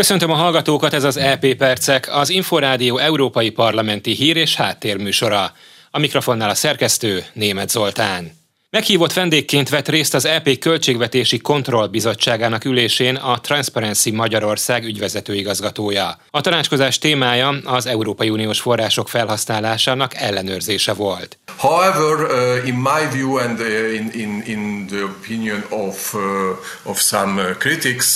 Köszöntöm a hallgatókat, ez az EP Percek, az Inforádió Európai Parlamenti Hír és Háttérműsora. A mikrofonnál a szerkesztő Német Zoltán. Meghívott vendégként vett részt az EP Költségvetési Kontrollbizottságának ülésén a Transparency Magyarország ügyvezető igazgatója. A tanácskozás témája az Európai Uniós források felhasználásának ellenőrzése volt. However, uh, in my view and uh, in, in, in the opinion of, uh, of some uh, critics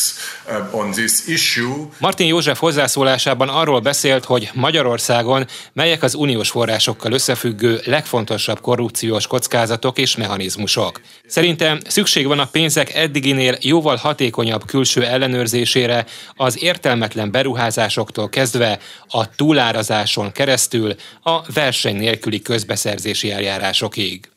uh, on this issue... Martin József hozzászólásában arról beszélt, hogy Magyarországon melyek az uniós forrásokkal összefüggő legfontosabb korrupciós kockázatok és mechanizmusok mechanizmusok. Szerintem szükség van a pénzek eddiginél jóval hatékonyabb külső ellenőrzésére, az értelmetlen beruházásoktól kezdve a túlárazáson keresztül a verseny nélküli közbeszerzési eljárásokig.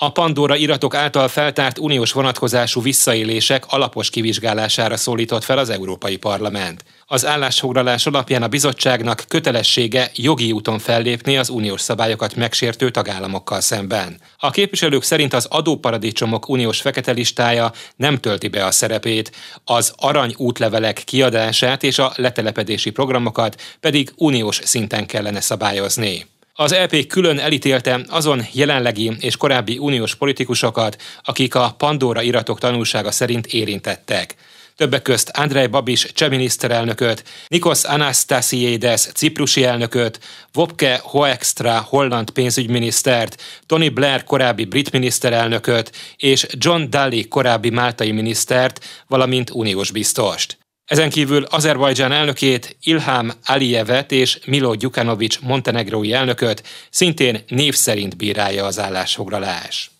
A Pandora iratok által feltárt uniós vonatkozású visszaélések alapos kivizsgálására szólított fel az Európai Parlament. Az állásfoglalás alapján a bizottságnak kötelessége jogi úton fellépni az uniós szabályokat megsértő tagállamokkal szemben. A képviselők szerint az adóparadicsomok uniós fekete listája nem tölti be a szerepét, az arany útlevelek kiadását és a letelepedési programokat pedig uniós szinten kellene szabályozni. Az LP külön elítélte azon jelenlegi és korábbi uniós politikusokat, akik a Pandora iratok tanulsága szerint érintettek. Többek közt Andrei Babis cseh miniszterelnököt, Nikos Anastasiades ciprusi elnököt, Wopke Hoekstra holland pénzügyminisztert, Tony Blair korábbi brit miniszterelnököt és John Daly korábbi máltai minisztert, valamint uniós biztost. Ezen kívül Azerbajdzsán elnökét, Ilham Aliyevet és Milo Gyukanovics montenegrói elnököt szintén név szerint bírálja az állásfoglalás.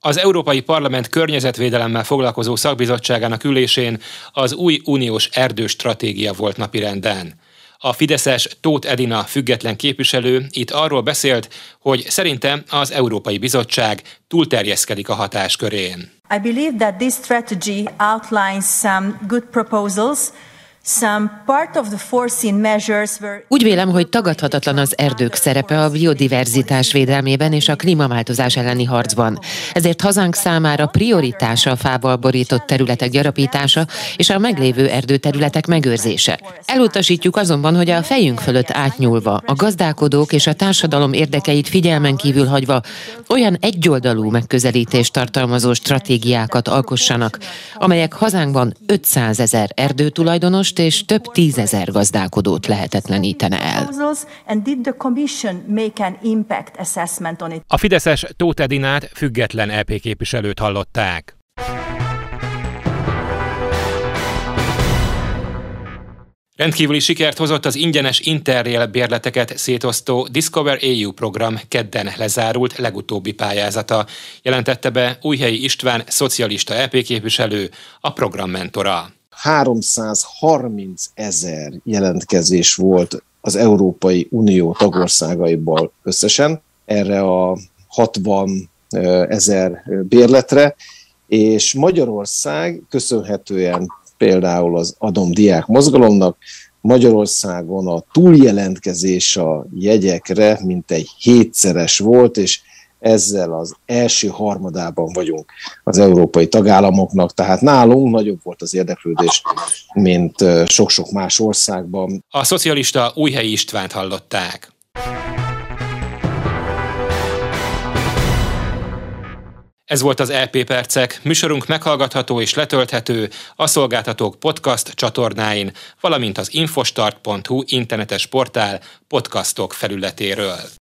Az Európai Parlament környezetvédelemmel foglalkozó szakbizottságának ülésén az új uniós erdőstratégia volt napirenden. A Fideszes Tóth Edina független képviselő itt arról beszélt, hogy szerinte az Európai Bizottság túlterjeszkedik a hatáskörén. I believe that this strategy outlines some good proposals úgy vélem, hogy tagadhatatlan az erdők szerepe a biodiverzitás védelmében és a klímaváltozás elleni harcban. Ezért hazánk számára prioritása a fával borított területek gyarapítása és a meglévő erdőterületek megőrzése. Elutasítjuk azonban, hogy a fejünk fölött átnyúlva, a gazdálkodók és a társadalom érdekeit figyelmen kívül hagyva olyan egyoldalú megközelítést tartalmazó stratégiákat alkossanak, amelyek hazánkban 500 ezer erdőtulajdonos és több tízezer gazdálkodót lehetetlenítene el. A Fideszes Tóth Edinát független EP képviselőt hallották. Rendkívüli sikert hozott az ingyenes Interrail bérleteket szétosztó Discover EU program kedden lezárult legutóbbi pályázata, jelentette be Újhelyi István, szocialista EP képviselő, a program mentora. 330 ezer jelentkezés volt az Európai Unió tagországaiból összesen erre a 60 ezer bérletre, és Magyarország köszönhetően például az Adom Diák mozgalomnak Magyarországon a túljelentkezés a jegyekre mintegy hétszeres volt, és ezzel az első harmadában vagyunk az európai tagállamoknak, tehát nálunk nagyobb volt az érdeklődés, mint sok-sok más országban. A szocialista Újhelyi Istvánt hallották. Ez volt az LP e Percek, műsorunk meghallgatható és letölthető a szolgáltatók podcast csatornáin, valamint az infostart.hu internetes portál podcastok felületéről.